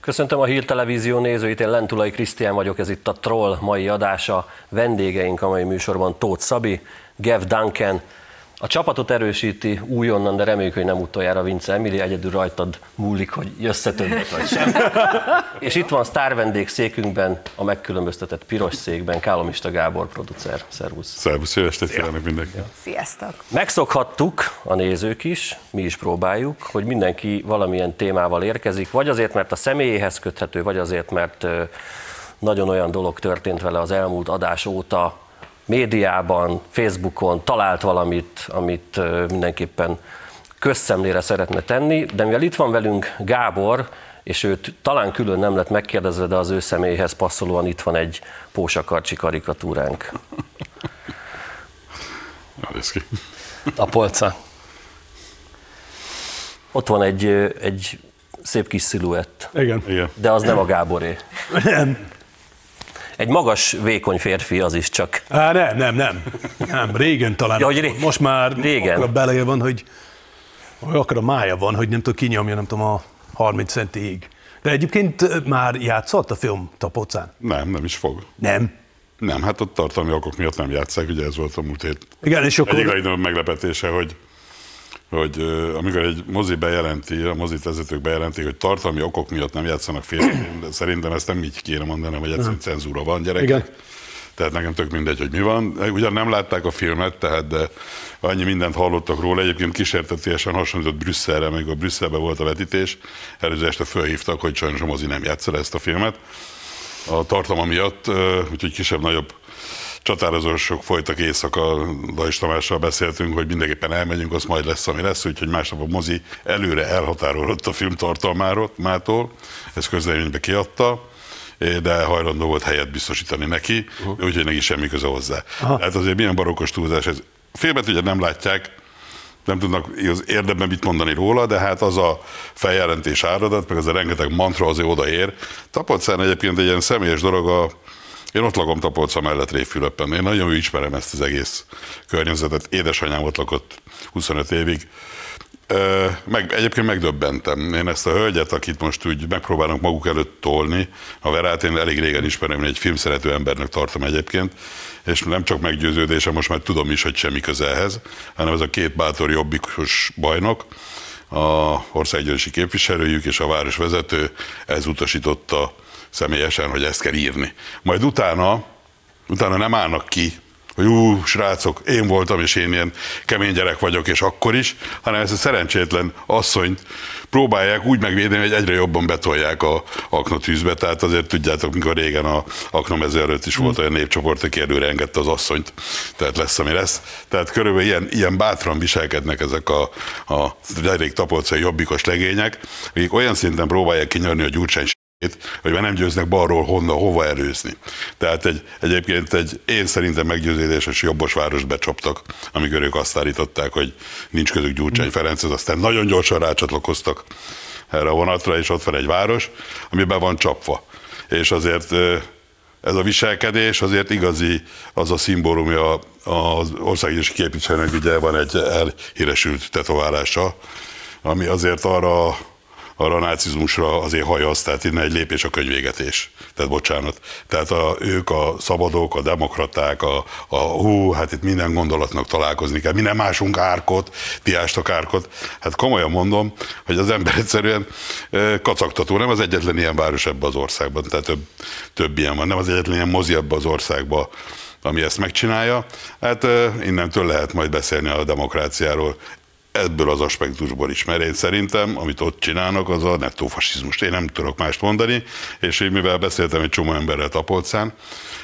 Köszöntöm a Hír Televízió nézőit, én Lentulai Krisztián vagyok, ez itt a Troll mai adása. Vendégeink a mai műsorban Tóth Szabi, Gev Duncan, a csapatot erősíti újonnan, de reméljük, hogy nem utoljára Vince Emily, egyedül rajtad múlik, hogy jössze többet vagy sem. És itt van sztár vendég székünkben, a megkülönböztetett piros székben, Kálomista Gábor producer. Szervusz. Szervusz, jó estét kívánok mindenki. Sziasztok! Megszokhattuk, a nézők is, mi is próbáljuk, hogy mindenki valamilyen témával érkezik, vagy azért, mert a személyéhez köthető, vagy azért, mert nagyon olyan dolog történt vele az elmúlt adás óta, médiában, Facebookon talált valamit, amit mindenképpen közszemlére szeretne tenni, de mivel itt van velünk Gábor, és őt talán külön nem lett megkérdezve, de az ő személyhez passzolóan itt van egy pósakarcsi karikatúránk. A polca. Ott van egy, egy szép kis sziluett. Igen. Igen. De az nem a Gáboré. Nem. Egy magas, vékony férfi az is csak. Á, nem, nem, nem. Nem, régen talán. Ja, hogy ré- Most már régen. akkora beleje van, hogy vagy akkora mája van, hogy nem tud kinyomja, nem tudom, a 30 centiig. De egyébként már játszott a film Tapocán? Nem, nem is fog. Nem. Nem, hát ott tartalmi okok miatt nem játszák, ugye ez volt a múlt hét. Igen, és akkor... legnagyobb meglepetése, hogy hogy amikor egy mozi bejelenti, a mozit vezetők bejelentik, hogy tartalmi okok miatt nem játszanak filmben, de szerintem ezt nem így kéne mondani, hogy egyszerűen cenzúra van, gyerekek. Igen. Tehát nekem tök mindegy, hogy mi van. Ugyan nem látták a filmet, tehát de annyi mindent hallottak róla. Egyébként kísértetiesen hasonlított Brüsszelre, még a Brüsszelben volt a vetítés. Előző este fölhívtak, hogy sajnos a mozi nem játsza le ezt a filmet. A tartalma miatt, úgyhogy kisebb-nagyobb csatározások folytak éjszaka, Dajs Tamással beszéltünk, hogy mindenképpen elmegyünk, az majd lesz, ami lesz, úgyhogy másnap a mozi előre elhatárolott a film tartalmáról, mától, ezt közleménybe kiadta, eh, de hajlandó volt helyet biztosítani neki, uh-huh. úgyhogy neki semmi köze hozzá. Aha. Hát azért milyen barokkos túlzás ez. Filmet ugye nem látják, nem tudnak az érdemben mit mondani róla, de hát az a feljelentés áradat, meg az a rengeteg mantra azért odaér. Tapolcán egyébként egy ilyen személyes dolog, a, én ott lakom Tapolca mellett Révfülöppen. Én nagyon jól ismerem ezt az egész környezetet. Édesanyám ott lakott 25 évig. Meg, egyébként megdöbbentem. Én ezt a hölgyet, akit most úgy megpróbálnak maguk előtt tolni, a Verát én elég régen ismerem, én egy filmszerető embernek tartom egyébként, és nem csak meggyőződése, most már tudom is, hogy semmi köze ehhez, hanem ez a két bátor jobbikos bajnok, a országgyűlési képviselőjük és a városvezető, ez utasította személyesen, hogy ezt kell írni. Majd utána, utána nem állnak ki, hogy ú, srácok, én voltam, és én ilyen kemény gyerek vagyok, és akkor is, hanem ezt a szerencsétlen asszonyt próbálják úgy megvédeni, hogy egyre jobban betolják a aknatűzbe. Tehát azért tudjátok, mikor régen a aknamező előtt is volt olyan népcsoport, aki előre engedte az asszonyt. Tehát lesz, ami lesz. Tehát körülbelül ilyen, ilyen bátran viselkednek ezek a, a elég tapolcai jobbikos legények, akik olyan szinten próbálják kinyarni a gyurcsány hogy már nem győznek balról honnan, hova előzni. Tehát egy, egyébként egy én szerintem meggyőződéses jobbos várost becsaptak, amikor ők azt állították, hogy nincs közük Gyurcsány Ferenchez, aztán nagyon gyorsan rácsatlakoztak erre a vonatra, és ott van egy város, amiben van csapva. És azért ez a viselkedés azért igazi, az a szimbólumja az országgyűlési képviselőnek, ugye van egy elhíresült tetoválása, ami azért arra arra a nácizmusra azért hajaz, tehát innen egy lépés a könyvégetés. Tehát bocsánat. Tehát a, ők a szabadok, a demokraták, a, a hú, hát itt minden gondolatnak találkozni kell. Minden másunk árkot, ti ástak árkot. Hát komolyan mondom, hogy az ember egyszerűen kacagtató. Nem az egyetlen ilyen város ebben az országban, tehát több, több ilyen van. Nem az egyetlen ilyen mozi ebben az országban, ami ezt megcsinálja. Hát innentől lehet majd beszélni a demokráciáról ebből az aspektusból is, mert én szerintem, amit ott csinálnak, az a nettó fasizmus. Én nem tudok mást mondani, és én mivel beszéltem egy csomó emberrel Tapolcán,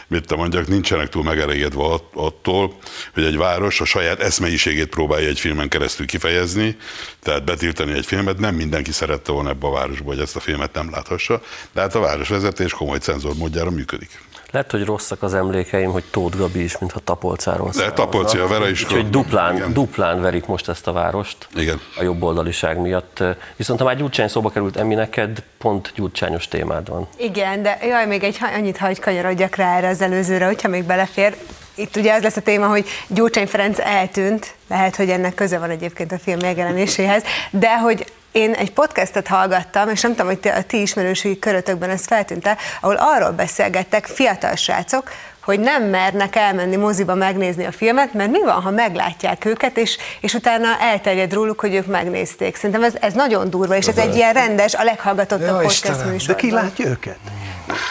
mit te mondjak, nincsenek túl megelégedve att- attól, hogy egy város a saját eszmeiségét próbálja egy filmen keresztül kifejezni, tehát betiltani egy filmet, nem mindenki szerette volna ebbe a városba, hogy ezt a filmet nem láthassa, de hát a városvezetés komoly cenzor módjára működik. Lehet, hogy rosszak az emlékeim, hogy Tóth Gabi is, mintha Tapolcáról De. Tapolci a Vera is. Úgyhogy duplán, Igen. duplán verik most ezt a várost Igen. a jobboldaliság miatt. Viszont ha már Gyurcsány szóba került, Emi, neked pont gyurcsányos témád van. Igen, de jaj, még egy annyit hagy kanyarodjak rá erre az előzőre, hogyha még belefér. Itt ugye az lesz a téma, hogy Gyurcsány Ferenc eltűnt, lehet, hogy ennek köze van egyébként a film megjelenéséhez, de hogy én egy podcastet hallgattam, és nem tudom, hogy a ti ismerőségi körötökben ez feltűnt ahol arról beszélgettek fiatal srácok, hogy nem mernek elmenni moziba megnézni a filmet, mert mi van, ha meglátják őket, és, és utána elterjed róluk, hogy ők megnézték. Szerintem ez, ez nagyon durva, és ez egy ilyen rendes, a leghallgatottabb Jó, podcast Istenem. De ki látja őket?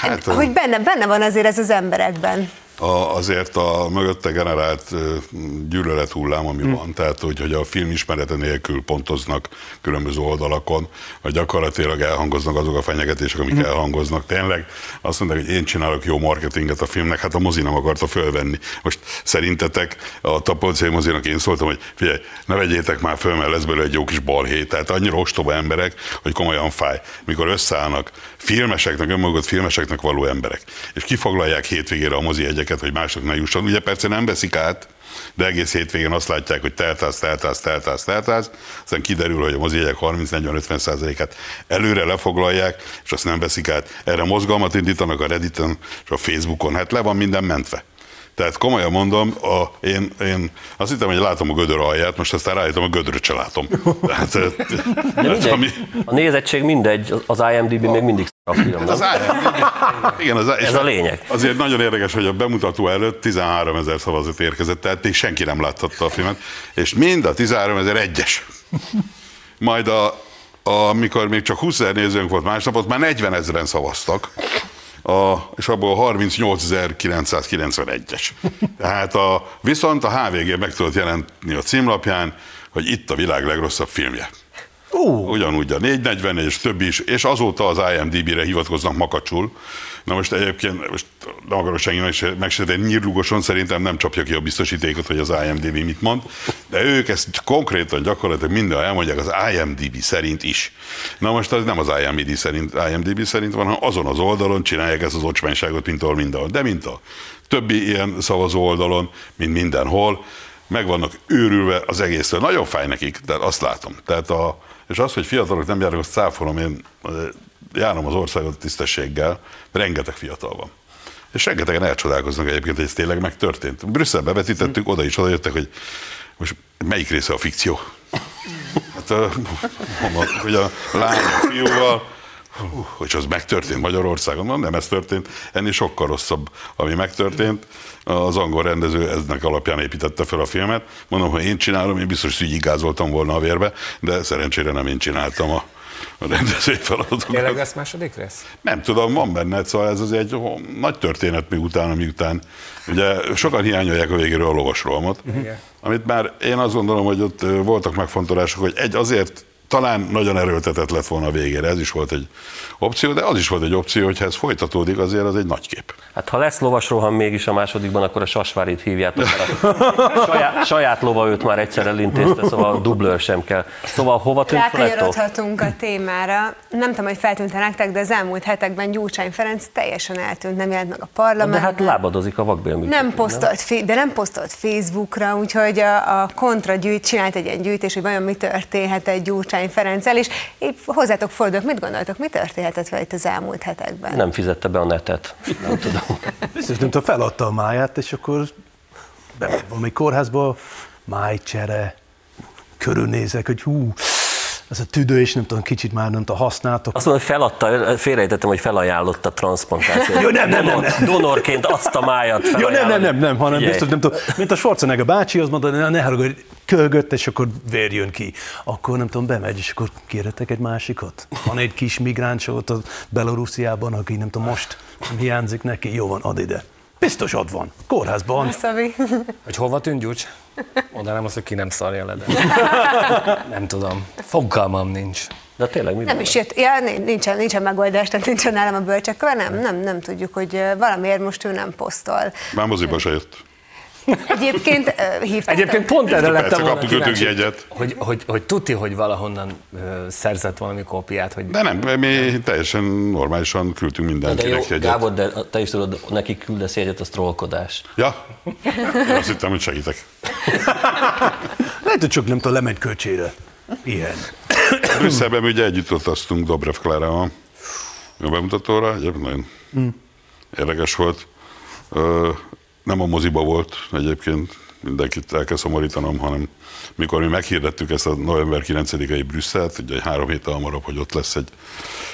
Hát, Hogy benne, benne van azért ez az emberekben. A, azért a mögötte generált gyűlölet hullám, ami hmm. van, tehát hogy, hogy a film ismerete nélkül pontoznak különböző oldalakon, vagy gyakorlatilag elhangoznak azok a fenyegetések, amik hmm. elhangoznak. Tényleg azt mondják, hogy én csinálok jó marketinget a filmnek, hát a mozi nem akarta fölvenni. Most szerintetek a Tapolcai mozinak én szóltam, hogy figyelj, ne vegyétek már föl, mert lesz belőle egy jó kis balhé. Tehát annyira ostoba emberek, hogy komolyan fáj. Mikor összeállnak filmeseknek, önmagad filmeseknek való emberek, és kifoglalják hétvégére a mozi jegyeket, hogy mások ne jusson. Ugye persze nem veszik át, de egész hétvégén azt látják, hogy teltáz, teltáz, teltáz, teltáz, aztán kiderül, hogy a mozi jegyek 30-40-50 százalékát előre lefoglalják, és azt nem veszik át. Erre mozgalmat indítanak a Redditen és a Facebookon, hát le van minden mentve. Tehát komolyan mondom, a, én, én azt hittem, hogy látom a gödör alját, most aztán rájöttem, a gödröt se látom. Tehát, De tehát ami, a nézettség mindegy, az IMDb még mindig a film. nem? az IMDb. Igen, az, Ez a lényeg. Azért nagyon érdekes, hogy a bemutató előtt 13 ezer szavazat érkezett, tehát még senki nem láthatta a filmet, és mind a 13 ezer egyes. Majd a, amikor még csak 20 ezer nézőnk volt másnap, ott már 40 ezeren szavaztak, a, és abból 38.991-es. Tehát a, viszont a HVG meg tudott jelentni a címlapján, hogy itt a világ legrosszabb filmje. Ó, Ugyanúgy a 444 és többi is, és azóta az IMDB-re hivatkoznak makacsul. Na most egyébként, most nem akarok senki megsérteni, nyírlugoson szerintem nem csapja ki a biztosítékot, hogy az IMDB mit mond, de ők ezt konkrétan gyakorlatilag minden elmondják az IMDB szerint is. Na most az nem az IMDB szerint, IMDB szerint van, hanem azon az oldalon csinálják ezt az ocsmányságot, mint ahol mindenhol. De mint a többi ilyen szavazó oldalon, mint mindenhol, meg vannak őrülve az egésztől. Nagyon fáj nekik, de azt látom. Tehát a, és az, hogy fiatalok nem járnak, azt cáfolom, én járom az országot tisztességgel, rengeteg fiatal van. És rengetegen elcsodálkoznak egyébként, hogy ez tényleg megtörtént. Brüsszelbe vetítettük, oda is oda jöttek, hogy most melyik része a fikció? Hát mondom, hogy a lány a fiúval, hogy az megtörtént Magyarországon, no, nem ez történt, ennél sokkal rosszabb, ami megtörtént. Az angol rendező eznek alapján építette fel a filmet. Mondom, ha én csinálom, én biztos hogy így gázoltam volna a vérbe, de szerencsére nem én csináltam a, a rendezői feladatokat. Tényleg lesz második rész? Nem tudom, van benne, szóval ez az egy nagy történet még utána, miután ugye sokan hiányolják a végéről a lovasrolmot, Igen. amit már én azt gondolom, hogy ott voltak megfontolások, hogy egy azért talán nagyon erőltetett lett volna a végére, ez is volt egy opció, de az is volt egy opció, hogy ha ez folytatódik, azért az egy nagy kép. Hát ha lesz lovasroham mégis a másodikban, akkor a Sasvárit hívjátok, mert a saját, saját lova őt már egyszer elintézte, szóval a dublőr sem kell. Szóval hova tűnt? Rákanyarodhatunk a témára. Nem tudom, hogy feltűnt nektek, de az elmúlt hetekben Gyurcsány Ferenc teljesen eltűnt, nem jelent meg a De parlamentben. hát lábadozik a vakbélműködés. nem posztolt, fe- de nem posztolt Facebookra, úgyhogy a, a kontra gyűjt, csinált egy ilyen gyűjtés, hogy vajon mi történhet egy Gyurcsány Ferenccel, és épp hozzátok fordulok, mit gondoltok, mi történhetett vele itt az elmúlt hetekben? Nem fizette be a netet. Nem tudom. biztos nem tudom, feladta a máját, és akkor bemegy valami kórházba, májcsere, körülnézek, hogy hú, ez a tüdő, és nem tudom, kicsit már nem tudom, használtok. Azt mondom, hogy feladta, félrejtettem, hogy felajánlotta a transplantációt. Jó, nem, nem, nem, nem. Donorként azt a májat Jó, nem, nem, nem, nem, hanem Figyelj. biztos, nem tudom, mint a Schwarzenegger bácsi, az mondta, ne, ne haragudj, kölgött, és akkor vér jön ki. Akkor nem tudom, bemegy, és akkor kérhetek egy másikat. Van egy kis migráns ott a Belarusziában, aki nem tudom, most hiányzik neki, jó van, ad ide. Biztos ott van, kórházban. Hogy hova tűnt Gyurcs? Mondanám azt, hogy ki nem szarja le, de nem tudom. Fogalmam nincs. De tényleg mi Nem van? is jött, ja, nincs- nincsen, nincsen megoldás, tehát nincsen nálam a bölcsekkör, nem, nem, nem tudjuk, hogy valamiért most ő nem posztol. Már moziba se jött. Egyébként hívtam. Egyébként pont erre lettem volna kíváncsi, jegyet. hogy, hogy, hogy tuti, hogy valahonnan szerzett valami kópiát, hogy De nem, mi teljesen normálisan küldtünk De jó, mindenkinek jegyet. Gábor, de te is tudod, nekik küldesz jegyet, az trollkodás. Ja, azt hittem, hogy segítek. Lehet, hogy csak nem tudom, lement kölcsére. Ilyen. Brüsszelben ugye együtt utaztunk Dobrev Klárával a bemutatóra, egyébként nagyon érdekes volt. Ö, nem a moziba volt egyébként, mindenkit el kell szomorítanom, hanem mikor mi meghirdettük ezt a november 9-i Brüsszelt, ugye egy három héttel hamarabb, hogy ott lesz egy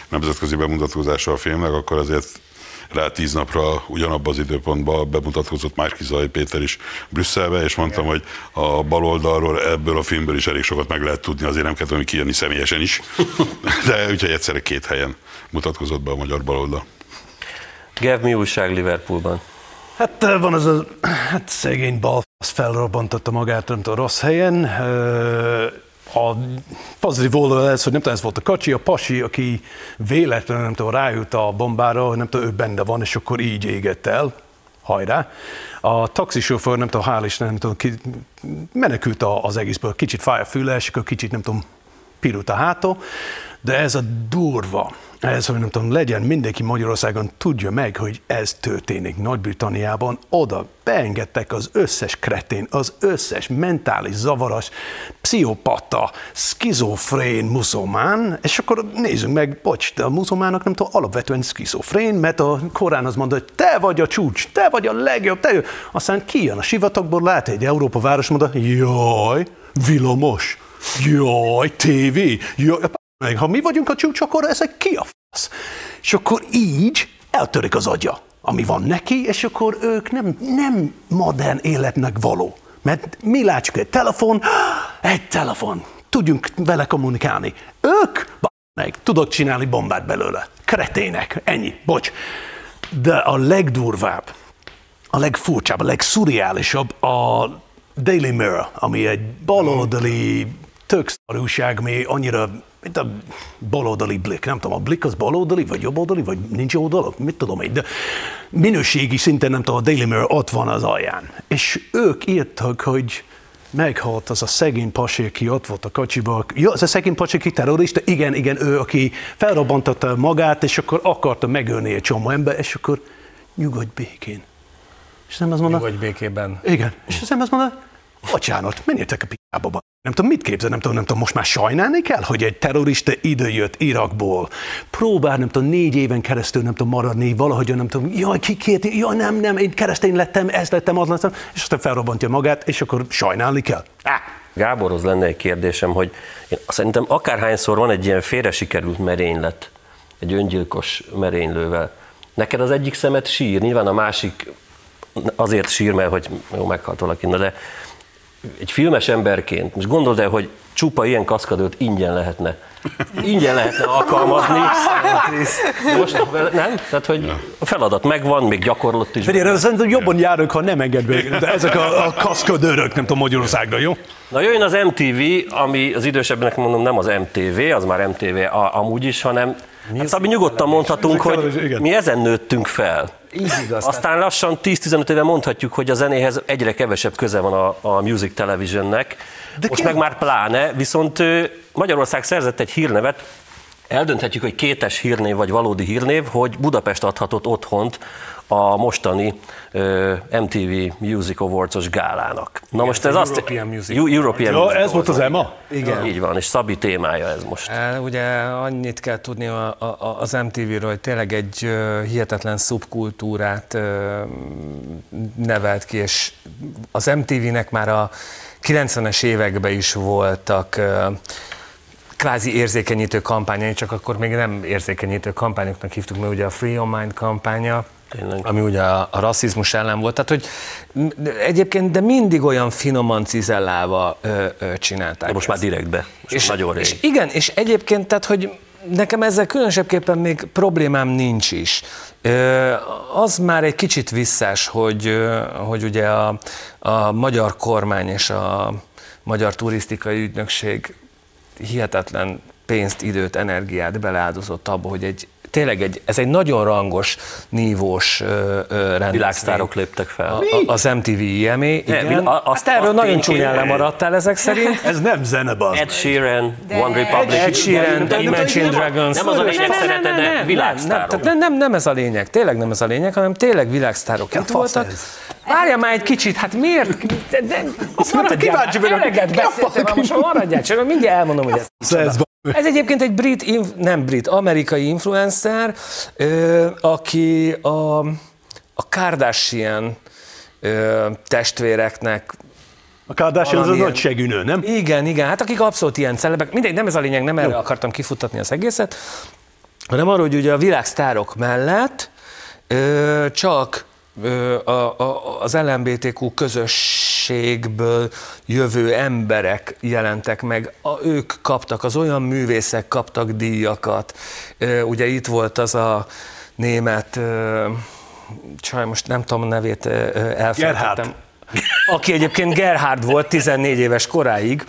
nemzetközi bemutatózása a filmnek, akkor azért rá tíz napra ugyanabban az időpontban bemutatkozott Máski Zaj Péter is Brüsszelbe, és mondtam, hogy a bal oldalról ebből a filmből is elég sokat meg lehet tudni, azért nem kell tudni kijönni személyesen is. De úgyhogy egyszerre két helyen mutatkozott be a magyar baloldal. Gev, mi újság Liverpoolban? Hát van az a hát szegény bal az felrobbantotta magát, nem tudom, rossz helyen. A pozitív oldal ez, hogy nem tudom, ez volt a kacsi, a pasi, aki véletlenül, nem tudom, rájut a bombára, nem tudom, ő benne van, és akkor így égett el. Hajrá. A taxisofőr, nem tudom, hál' Isten, nem tudom, ki, menekült az egészből, kicsit fáj a füle, és akkor kicsit, nem tudom, pirult a hátó, de ez a durva, ez, hogy nem tudom, legyen mindenki Magyarországon tudja meg, hogy ez történik. Nagy-Britanniában, oda beengedtek az összes kretén, az összes mentális zavaras, pszichopata, skizofrén muszulmán, és akkor nézzük meg, bocs, de a muszulmánok nem tudom, alapvetően skizofrén, mert a Korán az mondja, hogy te vagy a csúcs, te vagy a legjobb, te vagy. Aztán kijön a sivatagból, lát egy Európa város, mondja, jaj, villamos, jaj, tévé, jaj, meg ha mi vagyunk a csúcs, akkor ezek ki a fasz? És akkor így eltörik az agya, ami van neki, és akkor ők nem, nem modern életnek való. Mert mi látjuk egy telefon, egy telefon, tudjunk vele kommunikálni. Ők, meg, tudok csinálni bombát belőle. Kretének, ennyi, bocs. De a legdurvább, a legfurcsább, a legszurreálisabb a Daily Mirror, ami egy baloldali tök szar újság, ami annyira, mint a baloldali Blick. Nem tudom, a Blick az baloldali, vagy jobboldali, vagy nincs jó dolog, mit tudom én, de minőségi szinten nem tudom, a Daily Mirror ott van az alján. És ők írtak, hogy meghalt az a szegény pasi, aki ott volt a kocsiba. Ja, az a szegény pasi, aki terrorista? Igen, igen, ő, aki felrobbantotta magát, és akkor akarta megölni egy csomó ember, és akkor nyugodj békén. És nem az mondta, vagy békében. igen. És az ember azt mondta, bocsánat, menjetek a piába. ba- Nem tudom, mit képzel, nem tudom, nem tudom, most már sajnálni kell, hogy egy terrorista idejött Irakból, próbál, nem tudom, négy éven keresztül, nem tudom, maradni, valahogy, nem tudom, jaj, ki kért, jaj, nem, nem, én keresztény lettem, ez lettem, az lettem, és aztán felrobbantja magát, és akkor sajnálni kell. Á, Gáborhoz lenne egy kérdésem, hogy én szerintem akárhányszor van egy ilyen félre sikerült merénylet, egy öngyilkos merénylővel, neked az egyik szemet sír, nyilván a másik azért sír, mert hogy jó, meghalt valaki, de egy filmes emberként, most gondold el, hogy csupa ilyen kaszkadőrt ingyen lehetne. Ingyen lehetne alkalmazni. Most nem? Tehát, hogy a feladat megvan, még gyakorlott is. Figyelj, szerintem jobban járunk, ha nem enged be, de ezek a, a kaszkadőrök, nem tudom, Magyarországra, jó? Na jöjjön az MTV, ami az idősebbnek mondom nem az MTV, az már MTV a, amúgy is, hanem hát Szabi nyugodtan mondhatunk, hogy mi ezen nőttünk fel. Így igaz. Aztán lassan 10-15 éve mondhatjuk, hogy a zenéhez egyre kevesebb köze van a, a Music Televisionnek. De Most ki- meg már pláne, viszont Magyarország szerzett egy hírnevet, eldönthetjük, hogy kétes hírnév vagy valódi hírnév, hogy Budapest adhatott otthont a mostani ö, MTV Music Awards-os gálának. Na most ez az azt... European Music Eu- European Ja, Music ez volt az. EMA? Igen. Így van, és Szabi témája ez most. E, Ugye annyit kell tudni a, a, a- az MTV-ről, hogy tényleg egy ö, hihetetlen szubkultúrát ö, nevelt ki, és az MTV-nek már a 90-es években is voltak ö, kvázi érzékenyítő kampányai, csak akkor még nem érzékenyítő kampányoknak hívtuk, mert ugye a Free Your Mind kampánya, Tényleg. ami ugye a, a rasszizmus ellen volt. Tehát, hogy egyébként, de mindig olyan finoman cizellálva ö, ö, csinálták. De most már ezt. direktbe. Most És, nagyon rég. és igen, és egyébként, tehát, hogy nekem ezzel különösebbképpen még problémám nincs is. Az már egy kicsit visszás, hogy, hogy ugye a, a magyar kormány és a magyar turisztikai ügynökség hihetetlen pénzt, időt, energiát beleáldozott abba, hogy egy tényleg egy, ez egy nagyon rangos, nívós rendezvény. Világsztárok léptek fel. A, a, az MTV IMA, igen. azt- erről azt nagyon csúnyán lemaradtál ezek szerint. Ez nem zene, bazd Ed. Sheeran, De- One Republic. Ed Sheeran, de- de- Imagine nem- Dragons. Nem az a lényeg, szereted, de nem, nem, világsztárok. tehát nem, nem, nem ez a lényeg, tényleg nem ez a lényeg, hanem tényleg világsztárok itt voltak. ez? Várja már egy kicsit, hát miért? De, de, maradjál kíváncsi már, vagyok, eleget beszéltem, fasz? most már maradjál, csak mindjárt elmondom, hogy ez Ez ez egyébként egy brit, nem brit, amerikai influencer, aki a, a Kardashian testvéreknek A Kardashian az a nagy segűnő, nem? igen, igen, hát akik abszolút ilyen celebek, mindegy, nem ez a lényeg, nem erre akartam kifuttatni az egészet, hanem arról, hogy ugye a világsztárok mellett ö, csak a, a, az LMBTQ közösségből jövő emberek jelentek meg, a, ők kaptak, az olyan művészek kaptak díjakat. Ugye itt volt az a német, csaj, most nem tudom a nevét, elfelejtettem. Gerhard. Aki egyébként Gerhard volt 14 éves koráig,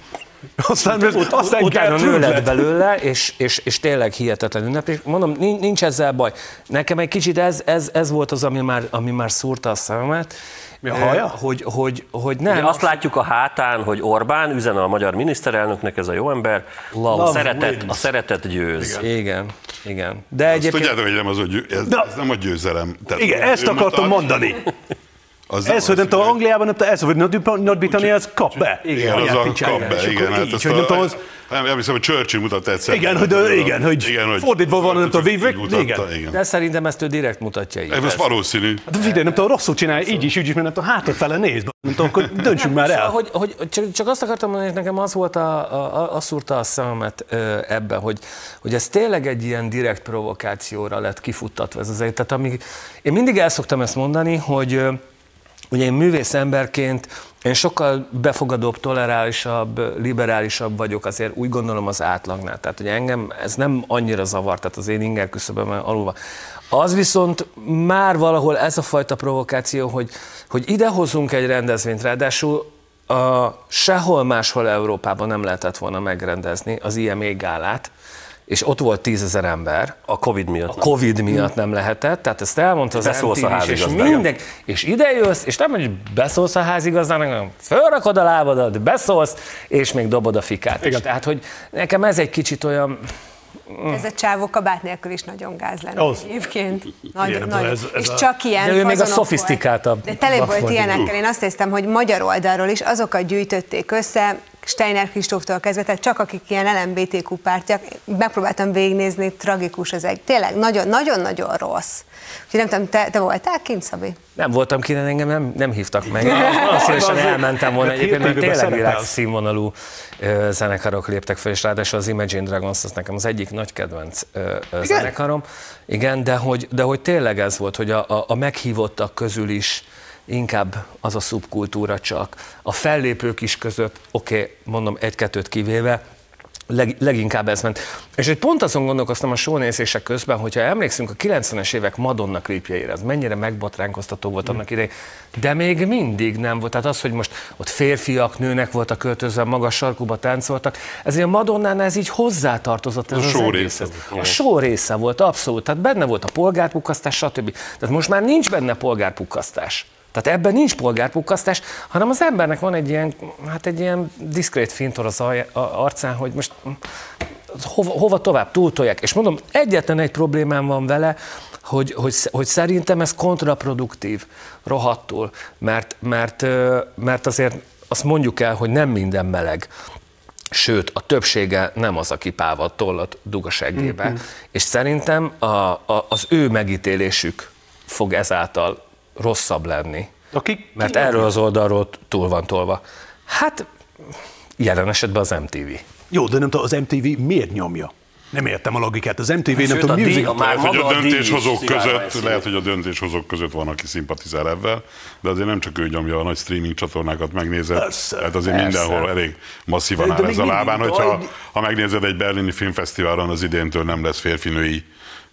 Aztán, aztán utána Gertrude nő lett belőle, és, és, és tényleg hihetetlen ünnep. És mondom, nincs, ezzel baj. Nekem egy kicsit ez, ez, ez volt az, ami már, ami már szúrta a szememet. Mi a haja? Hogy, hogy, hogy nem. Ugye azt látjuk a hátán, hogy Orbán üzen a magyar miniszterelnöknek, ez a jó ember, Love a szeretet, wins. a szeretet győz. Igen, igen. De Azt egyébként... tudjátok, hogy nem az, hogy győ- ez, De- ez nem a győzelem. Tehát Igen, ő ezt akartam mondani. Az Ez, hogy nem tudom, Angliában, nem tudom, ez, hogy Nagy- Nagy-Britannia, ez kap be. Igen, az Anyát a kap be, igen. Hát így, hogy nem tudom, az, a, nem, nem hiszem, hogy Churchill mutatta egyszer. Igen, hogy- de- igen, hogy fordítva van, nem tudom, mutatta, igen. igen. De szerintem ezt ő direkt mutatja így. Ez az valószínű. hát figyelj, nem tudom, rosszul csinálja, így is, úgy is, mert nem tudom, hátrafele néz, nem tudom, akkor döntsünk már Szóval, el. hogy, hogy csak, csak azt akartam mondani, hogy nekem az volt a, a, a, az szúrta a szememet ebben, hogy, hogy ez tényleg egy ilyen direkt provokációra lett kifuttatva ez az egy. Tehát amíg, én mindig el szoktam ezt mondani, hogy ugye én művész emberként én sokkal befogadóbb, tolerálisabb, liberálisabb vagyok azért úgy gondolom az átlagnál. Tehát, hogy engem ez nem annyira zavar, tehát az én inger küszöböm alulva. Az viszont már valahol ez a fajta provokáció, hogy, hogy idehozunk egy rendezvényt, ráadásul a, sehol máshol Európában nem lehetett volna megrendezni az IME gálát, és ott volt tízezer ember, A Covid miatt. a Covid miatt nem lehetett, tehát ezt elmondta az Beszólsz a MTV is, és házigazdának. minden, és ide jössz, és nem, hogy beszólsz a házigazdának, hanem fölrakod a lábadat, beszólsz, és még dobod a fikát is. Igen. Tehát, hogy nekem ez egy kicsit olyan, Ez a csávó kabát nélkül is nagyon gáz lenne Az. egyébként. Nagy, Igen, nagy, ez- ez és a- csak ilyen De ő még a szofisztikáltabb volt. De tele volt. ilyenekkel. Én azt néztem, hogy magyar oldalról is azokat gyűjtötték össze, Steiner Kristóftól kezdve, tehát csak akik ilyen LMBTQ pártyak, megpróbáltam végignézni, tragikus ez egy, tényleg nagyon-nagyon rossz. Úgyhogy nem tudom, te, te voltál kint, Szabi? nem voltam ki, engem nem, nem hívtak meg. Azt szívesen elmentem volna egyébként, mert tényleg világszínvonalú zenekarok léptek fel, és ráadásul az Imagine Dragons az nekem az egyik nagy kedvenc ö, ö, zenekarom. Igen, de hogy, de hogy tényleg ez volt, hogy a, a, a meghívottak közül is inkább az a szubkultúra csak. A fellépők is között, oké, okay, mondom egy-kettőt kivéve, leg, leginkább ez ment. És egy pont azon gondolkoztam a shownézések közben, hogyha emlékszünk a 90-es évek Madonna klipjeire, az mennyire megbotránkoztató volt annak idején, de még mindig nem volt. Tehát az, hogy most ott férfiak, nőnek voltak költözve, magas sarkuba táncoltak, ezért a Madonnánál ez így hozzátartozott. Ez A show része A show része volt, abszolút. Tehát benne volt a polgárpukkasztás, stb. Tehát most már nincs benne polgárpukkasztás. Tehát ebben nincs polgárpukkasztás, hanem az embernek van egy ilyen, hát egy ilyen diszkrét fintor az arcán, hogy most hova, hova tovább túltolják. És mondom, egyetlen egy problémám van vele, hogy, hogy, hogy szerintem ez kontraproduktív, rohadtul, mert, mert, mert azért azt mondjuk el, hogy nem minden meleg. Sőt, a többsége nem az, aki pával tollat dug a seggébe. Mm-hmm. És szerintem a, a, az ő megítélésük fog ezáltal rosszabb lenni. Akik, Mert erről az oldalról túl van tolva. Hát, jelen esetben az MTV. Jó, de nem tudom, az MTV miért nyomja? Nem értem a logikát. Az MTV nem tudom, music... a már Lehet, hogy a döntéshozók között, szín. lehet, hogy a döntéshozók között van, aki szimpatizál ebben, de azért nem csak ő nyomja a nagy streaming csatornákat megnézed, Persze, tehát azért persze. mindenhol elég masszívan De áll még ez a lábán, de hogyha ha megnézed egy berlini filmfesztiválon az idéntől nem lesz férfinői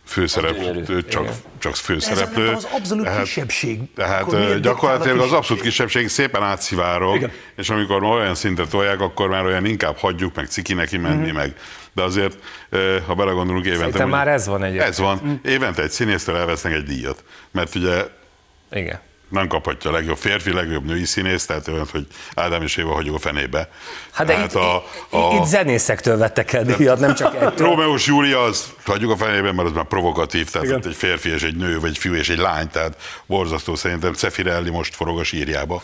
főszereplő, csak, csak Ez főszereplő. nem az abszolút Tehát- kisebbség. Tehát gyakorlatilag az abszolút kisebbség szépen átszivárog, Igen. és amikor már olyan szintre tolják, akkor már olyan inkább hagyjuk, meg ciki neki menni, Mhm. meg de azért, ha belegondolunk évente... Szerintem már ez van egyébként. Ez van. Évente egy színésztől elvesznek egy díjat. Mert ugye Igen. Nem kaphatja a legjobb férfi, legjobb női színész, tehát olyan, hogy Ádám és Éva hagyjuk a fenébe. Hát de itt, a, a, itt zenészektől vettek el díjat, nem csak ettől. Rómeus Júlia az hagyjuk a fenébe, mert az már provokatív, tehát Igen. ott egy férfi és egy nő, vagy egy fiú és egy lány, tehát borzasztó szerintem Cefirelli most forog a sírjába.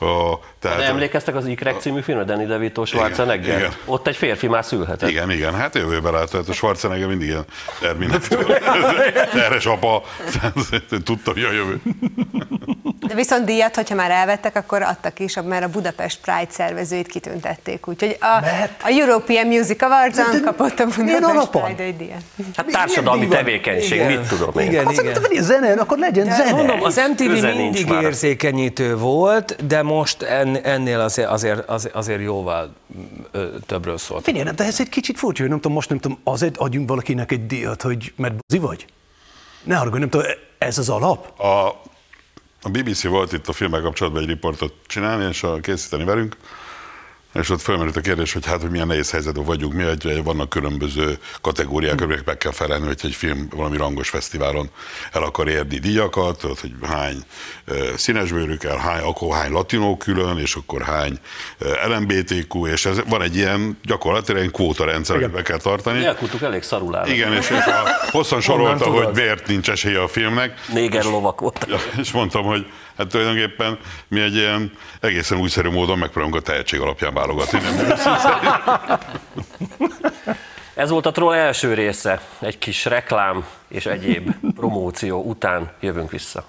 A, tehát, De emlékeztek az Ikrek című filmre, Danny DeVito, Schwarzenegger? igen. Ott egy férfi már szülhetett. Igen, igen, hát jövőben látod, hát a Schwarzenegger mindig ilyen terminátor, terhes apa, tehát tudtam, hogy a jövő. De viszont díjat, hogyha már elvettek, akkor adtak is, mert a Budapest Pride szervezőit kitüntették. Úgyhogy a, Mert? a European Music Awards-on kapott a Budapest? Pride egy díjat. Hát társadalmi tevékenység, Igen. mit tudom én. Igen, Azt mondta, hogy zene, akkor legyen zene. Mondom, az MTV mindig érzékenyítő volt, de most en, ennél azért, azért, azért, azért jóval többről szólt. Figyelj, de ez egy kicsit furcsa, hogy nem tudom, most nem tudom, azért adjunk valakinek egy díjat, hogy mert buzi vagy? Ne haragudj, nem tudom, ez az alap? A, a BBC volt itt a filmmel kapcsolatban egy riportot csinálni, és a, készíteni velünk, és ott felmerült a kérdés, hogy hát, hogy milyen nehéz helyzetben vagyunk, mi, hogy vannak különböző kategóriák, amiknek meg kell felelni, hogy egy film valami rangos fesztiválon el akar érni díjakat, tudod, hogy hány színesbőrű kell, hány, akkor hány latinó külön, és akkor hány LMBTQ, és ez van egy ilyen gyakorlatilag egy kvóta rendszer, amit be kell tartani. Elkutuk elég szarul áll. Igen, és, és a, hosszan sorolta, hogy miért nincs esélye a filmnek. Néger lovak voltak. Ja, és mondtam, hogy hát tulajdonképpen mi egy ilyen egészen újszerű módon megpróbálunk a tehetség alapján válogatni. Nem, Ez volt a Troll első része. Egy kis reklám és egyéb promóció után jövünk vissza.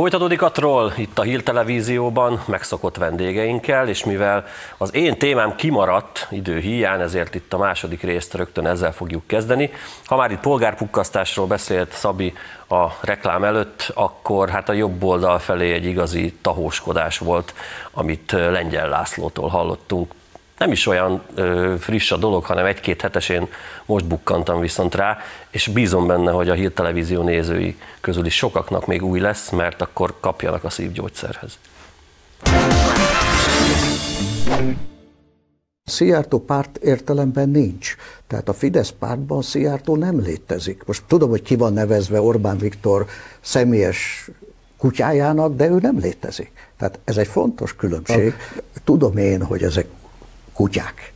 Folytatódik a troll itt a Hír Televízióban, megszokott vendégeinkkel, és mivel az én témám kimaradt idő hiány, ezért itt a második részt rögtön ezzel fogjuk kezdeni. Ha már itt polgárpukkasztásról beszélt Szabi a reklám előtt, akkor hát a jobb oldal felé egy igazi tahóskodás volt, amit Lengyel Lászlótól hallottunk nem is olyan ö, friss a dolog, hanem egy-két hetesén most bukkantam viszont rá, és bízom benne, hogy a hírtelevízió nézői közül is sokaknak még új lesz, mert akkor kapjanak a szívgyógyszerhez. Szijjártó párt értelemben nincs. Tehát a Fidesz pártban Szijjártó nem létezik. Most tudom, hogy ki van nevezve Orbán Viktor személyes kutyájának, de ő nem létezik. Tehát ez egy fontos különbség. Tudom én, hogy ezek kutyák,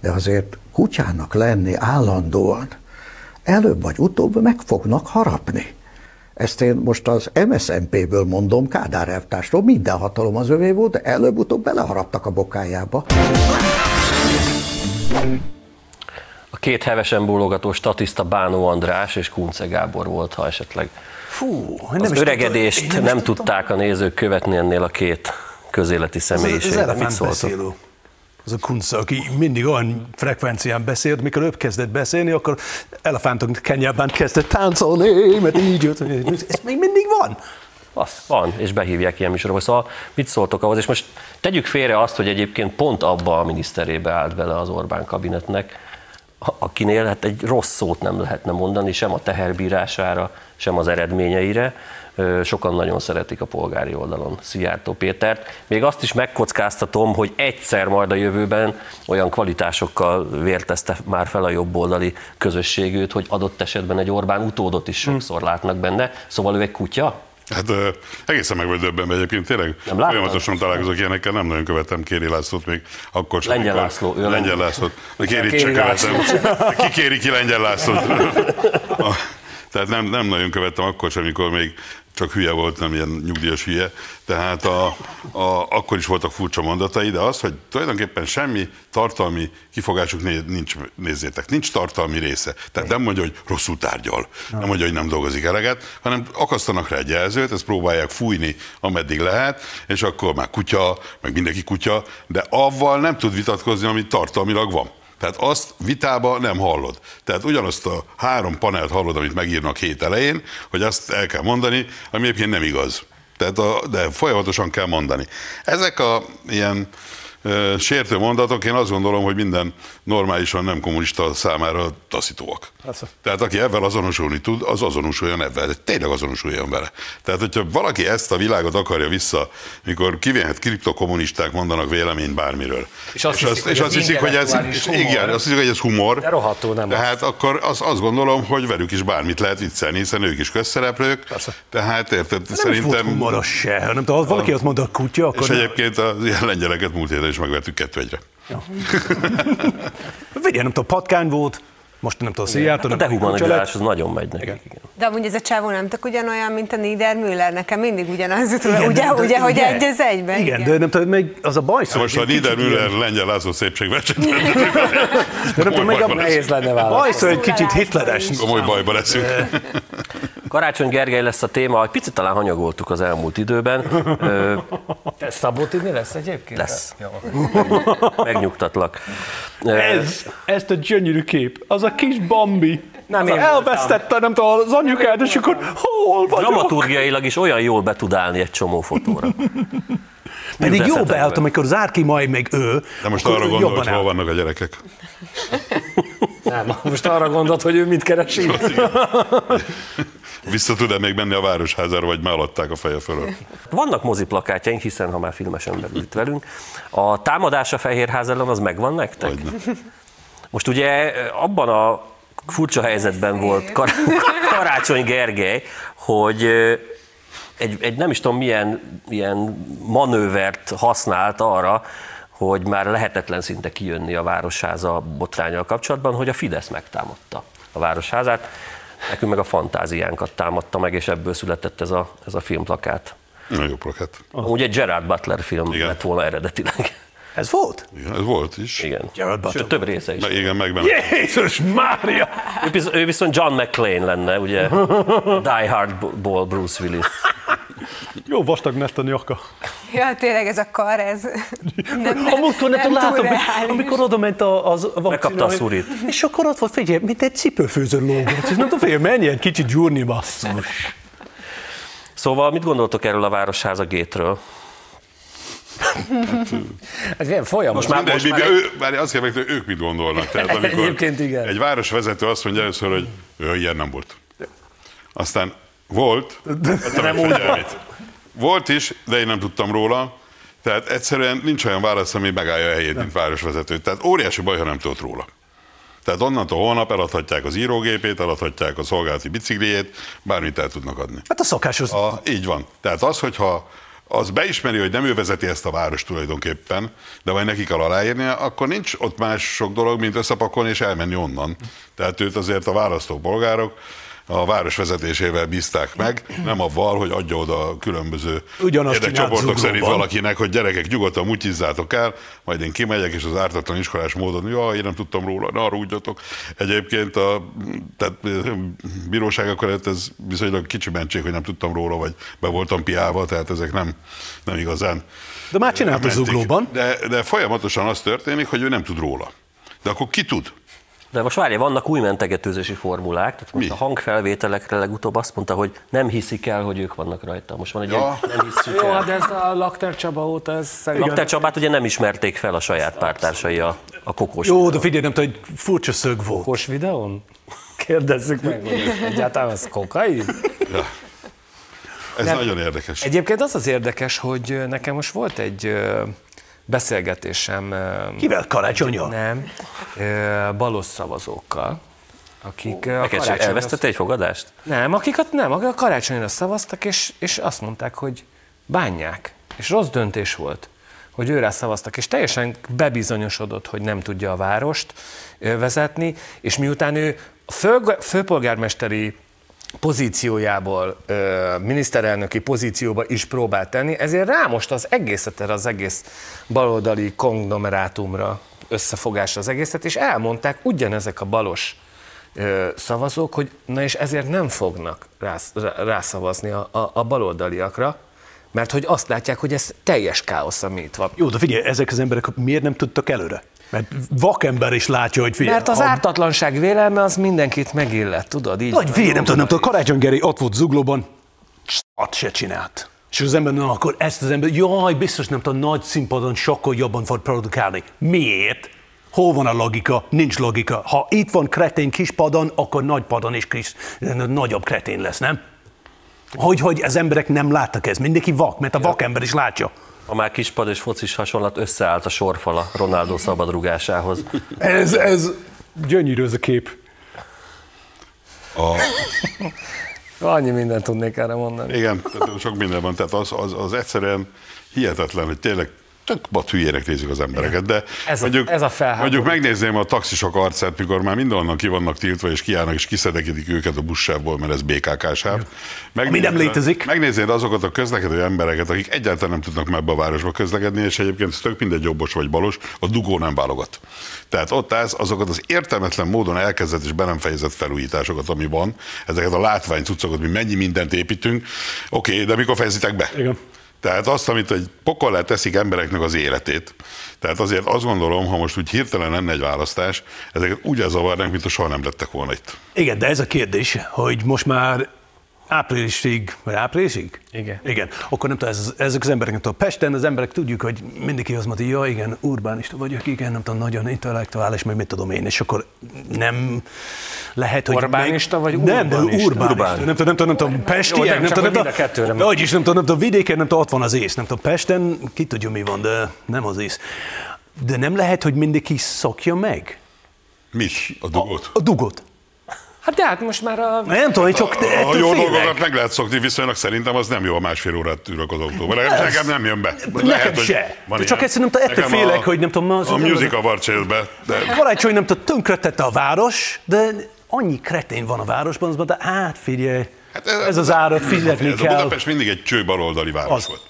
de azért kutyának lenni állandóan előbb vagy utóbb meg fognak harapni. Ezt én most az MSZNP-ből mondom, Kádár elvtársról, minden hatalom az övé volt, de előbb-utóbb beleharaptak a bokájába. A két hevesen bólogató statiszta Bánó András és Kunce Gábor volt, ha esetleg Fú, az nem is öregedést nem, tudtam. tudták a nézők követni ennél a két közéleti Az, az személyiségnek. Mit szóltok? Az a kunca, aki mindig olyan frekvencián beszélt, mikor ő kezdett beszélni, akkor elefántok kenyában kezdett táncolni, mert így jött. Ez még mindig van. Az van, és behívják ilyen műsorokba. Szóval mit szóltok ahhoz? És most tegyük félre azt, hogy egyébként pont abba a miniszterébe állt bele az Orbán kabinetnek, akinél hát egy rossz szót nem lehetne mondani, sem a teherbírására, sem az eredményeire. Sokan nagyon szeretik a polgári oldalon Szijjártó Pétert. Még azt is megkockáztatom, hogy egyszer majd a jövőben olyan kvalitásokkal vértezte már fel a jobboldali közösségűt, hogy adott esetben egy Orbán utódot is sokszor látnak benne. Szóval ő egy kutya? Hát ö, egészen meg vagy döbbenve egyébként, tényleg Nem folyamatosan találkozok ilyenekkel, nem nagyon követem Kéri Lászlót még akkor sem. Lengyel László, ő Lengyel. Lászlót. Kéri csak követem. Ki kéri ki Lengyel Lászlót? Tehát nem, nem nagyon követtem akkor sem, amikor még csak hülye volt, nem ilyen nyugdíjas hülye. Tehát a, a, akkor is voltak furcsa mondatai, de az, hogy tulajdonképpen semmi tartalmi kifogásuk nincs, nézzétek, nincs tartalmi része. Tehát nem mondja, hogy rosszul tárgyal, nem mondja, hogy nem dolgozik eleget, hanem akasztanak rá egy jelzőt, ezt próbálják fújni, ameddig lehet, és akkor már kutya, meg mindenki kutya, de avval nem tud vitatkozni, ami tartalmilag van. Tehát azt vitába nem hallod. Tehát ugyanazt a három panelt hallod, amit megírnak hét elején, hogy azt el kell mondani, ami egyébként nem igaz. Tehát a, de folyamatosan kell mondani. Ezek a ilyen sértő mondatok, én azt gondolom, hogy minden normálisan nem kommunista számára taszítóak. Persze. Tehát aki ebben azonosulni tud, az azonosuljon ebben, tényleg azonosuljon vele. Tehát, hogyha valaki ezt a világot akarja vissza, mikor kivéhet kriptokommunisták mondanak véleményt bármiről. És azt hiszik, hogy és ez azt hiszik, hogy ez, igen, azt hiszik, hogy ez humor. De rohadtul nem Tehát akkor az, azt gondolom, hogy velük is bármit lehet viccelni, hiszen ők is közszereplők. Persze. Tehát érted, Nem is volt szerintem... humoros se, hanem ha valaki azt mondta, a kutya, akkor... És egyébként a lengyeleket múlt héten is megvertük kettő egyre. Figyelj, nem tudom, patkány volt, most nem tudom, Szijjártó, A nem tudom, dehumanizálás lett. az nagyon megy nekik. Igen. Igen. De amúgy ez a csávó nem tök ugyanolyan, mint a Niedermüller, nekem mindig ugyanaz jut, ugye, ugye, ugye, hogy egy az egyben. Igen, de nem tudom, még az a baj, Na most a Niedermüller lengyel László szépségversenyt de nem tudom, még a Nehéz lenne választani. bajszó egy kicsit hitleres. Komoly bajba leszünk. Karácsony Gergely lesz a téma, egy picit talán hanyagoltuk az elmúlt időben. Ö, Te Szabó Tini lesz egyébként? Lesz. Jó. Megnyugtatlak. Ez, ezt a gyönyörű kép, az a kis Bambi. Nem én elvesztette, nem tudom, az anyukád, és akkor hol vagyok? Dramaturgiailag is olyan jól be tud állni egy csomó fotóra. Pedig jó beállt, amikor zár ki majd még ő. De most arra gondol, hogy hol vannak a gyerekek. Nem, most arra gondolt, hogy ő mit keresi? Vissza tud-e még menni a városházára, vagy már a feje fölött? Vannak moziplakátjaink, hiszen ha már filmesen belül itt velünk. A támadás a Fehérház ellen az megvan nektek? Hogyne. Most ugye abban a furcsa helyzetben volt Kar- Karácsony Gergely, hogy ö, egy, egy nem is tudom milyen, milyen manővert használt arra, hogy már lehetetlen szinte kijönni a Városháza botrányal kapcsolatban, hogy a Fidesz megtámadta a Városházát, nekünk meg a fantáziánkat támadta meg, és ebből született ez a, ez a filmplakát. Nagyon jó plakát. Ugye egy Gerard Butler film Igen. lett volna eredetileg. Ez volt? Igen, ez volt is. Igen. Gerard Butler. Sőt, több része is. Na, igen, meg benne. Jézus Mária! Ő, visz- ő viszont John McClane lenne, ugye? Die Hardball Bruce Willis. Jó vastag nett a nyaka. Ja, tényleg ez a kar, ez nem, nem, Amikor nem, nem látom, hogy amikor oda ment a, az vakcina, Megkapta a szurit. És akkor ott volt, figyelj, mint egy cipőfőző lógott. És nem tudom, figyelj, menj egy kicsit gyúrni, basszus. Szóval mit gondoltok erről a Városháza gétről? Ez ilyen folyamos. Most már- Mindegy, most már- ő, várj, azt kell meg, hogy ők mit gondolnak. Tehát amikor Egyébként igen. egy városvezető azt mondja először, hogy ő, ilyen nem volt. Aztán volt, nem figyelmét. Volt is, de én nem tudtam róla. Tehát egyszerűen nincs olyan válasz, ami megállja a helyét, mint városvezető. Tehát óriási baj, ha nem tudott róla. Tehát onnantól holnap eladhatják az írógépét, eladhatják a szolgálati bicikliét, bármit el tudnak adni. Hát a szokásos. A, így van. Tehát az, hogyha az beismeri, hogy nem ő vezeti ezt a város tulajdonképpen, de majd neki kell aláírnia, akkor nincs ott más sok dolog, mint összepakolni és elmenni onnan. Tehát őt azért a választópolgárok a város vezetésével bízták meg, nem avval, hogy adja oda a különböző Ugyanazt érdekcsoportok szerint Zuglóban. valakinek, hogy gyerekek nyugodtan mutyizzátok el, majd én kimegyek, és az ártatlan iskolás módon, ja, én nem tudtam róla, ne arudjatok. Egyébként a tehát, eh, bíróságok előtt ez viszonylag kicsi mentség, hogy nem tudtam róla, vagy be voltam piálva, tehát ezek nem, nem igazán De már csinált a mentik. zuglóban. De, de folyamatosan az történik, hogy ő nem tud róla. De akkor ki tud? De most várja, vannak új mentegetőzési formulák, tehát most Mi? a hangfelvételekre legutóbb azt mondta, hogy nem hiszik el, hogy ők vannak rajta. Most van egy Ja. ilyen, nem hiszük Jó, el. de ez a Lakter Csaba óta, ez szerintem... Lakter Csabát ugye nem ismerték fel a saját pártársai a, a kokós. Jó, de figyelj, nem tudom, hogy furcsa szög volt. Kos videón? Kérdezzük meg, hogy egyáltalán az kokain? Ja. Ez Nem. nagyon érdekes. Egyébként az az érdekes, hogy nekem most volt egy beszélgetésem, Kivel? Karácsonyal? nem, balos szavazókkal, akik ö, a karácsonyra, elvesztette egy fogadást? nem, akikat nem, akik a karácsonyra szavaztak, és, és azt mondták, hogy bánják, és rossz döntés volt, hogy őrá szavaztak, és teljesen bebizonyosodott, hogy nem tudja a várost vezetni, és miután ő a fő, főpolgármesteri pozíciójából ö, miniszterelnöki pozícióba is próbált tenni, ezért rá most az egészet erre az egész baloldali konglomerátumra összefogásra az egészet, és elmondták ugyanezek a balos ö, szavazók, hogy na és ezért nem fognak rász- rá- rászavazni a, a, a baloldaliakra, mert hogy azt látják, hogy ez teljes káosz, ami itt van. Jó, de figyelj, ezek az emberek miért nem tudtak előre? Mert vakember is látja, hogy figyelj. Mert az ártatlanság vélelme az mindenkit megillet, tudod? Így Vagy figyelj, nem tudom, nem tudom, Karácsony Geri ott volt zuglóban, szat se csinált. És az ember, na akkor ezt az ember, jaj, biztos nem tudom, nagy színpadon sokkal jobban fog produkálni. Miért? Hol van a logika? Nincs logika. Ha itt van kretén kis padon, akkor nagy padon is kis, nagyobb kretén lesz, nem? Hogy, hogy az emberek nem láttak ezt. Mindenki vak, mert a vak ember is látja. A már kispad és focis hasonlat összeállt a sorfala Ronaldo szabadrugásához. Ez, ez gyönyörű ez a kép. A, Annyi mindent tudnék erre mondani. igen, sok minden van, tehát az, az, az egyszerűen hihetetlen, hogy tényleg tök bat hülyének nézik az embereket, de Ez a- ez a felháborító. mondjuk megnézném a taxisok arcát, mikor már mindenhonnan ki vannak tiltva, és kiállnak, és kiszedekedik őket a buszsávból, mert ez BKK sáv. Ami nem létezik. Megnéznéd azokat a közlekedő embereket, akik egyáltalán nem tudnak már ebbe a városba közlekedni, és egyébként ez tök mindegy jobbos vagy balos, a dugó nem válogat. Tehát ott állsz azokat az értelmetlen módon elkezdett és be nem fejezett felújításokat, ami van, ezeket a látvány cuccokat, mi mennyi mindent építünk, oké, de mikor fejezitek be? Igen. Tehát azt, amit egy pokollá teszik embereknek az életét. Tehát azért azt gondolom, ha most úgy hirtelen lenne egy választás, ezeket úgy elzavarnánk, mint a soha nem lettek volna itt. Igen, de ez a kérdés, hogy most már áprilisig, vagy áprilisig? Igen. Igen. Akkor nem tudom, ez, ezek az emberek, nem tudom, Pesten az emberek tudjuk, hogy mindenki azt mondja, ja igen, urbánista vagyok, igen, nem tudom, nagyon intellektuális, meg mit tudom én, és akkor nem lehet, hogy... Orbánista vagy Nem, de urbanista? urbánista. Urbán. Nem tudom, nem tudom, nem tudom, Pesti, Jó, nem, nem tudom, hogy nem a tudom, hogy is nem tudom, nem tudom, vidéken, nem tudom, ott van az ész, nem tudom, Pesten, ki tudja mi van, de nem az ész. De nem lehet, hogy mindenki szokja meg Mit? A dugót? a dugot. Hát de hát most már a... Nem tudom, én csak A ettől jó dolgokat meg lehet szokni, viszonylag szerintem az nem jó, a másfél órát ülök az autóban. Nekem, nekem nem jön be. Nekem se. van Csak egyszerűen nem tudom, ettől félek, hogy nem tudom, az- A musical varcsél be, de Karácsony nem tudom, tönkretette a város, de annyi kretén van a városban, az mondta, hát figyelj, ez az árat fizetni ez a kell. Budapest mindig egy cső baloldali város Az. volt.